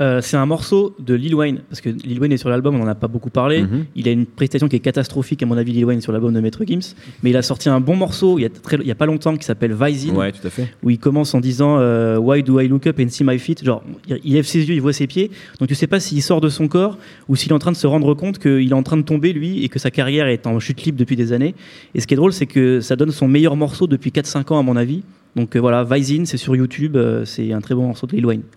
Euh, c'est un morceau de Lil Wayne, parce que Lil Wayne est sur l'album, on n'en a pas beaucoup parlé. Mhm. Il a une prestation qui est catastrophique, à mon avis, Lil Wayne sur l'album de Maître Gims. Mais il a sorti un bon morceau il y a, y a pas longtemps qui s'appelle Visine, Ouais, tout à fait. où il commence en disant euh, Why do I look up and see my feet? Genre, il lève ses yeux, il voit ses pieds. Donc tu sais pas s'il sort de son corps ou s'il est en train de se rendre compte qu'il est en train de tomber, lui, et que sa carrière est en chute libre depuis des années. Et ce qui est drôle, c'est que ça donne son meilleur morceau depuis 4-5 ans, à mon avis. Donc euh, voilà, Visine, c'est sur YouTube, euh, c'est un très bon morceau de Lil Wayne.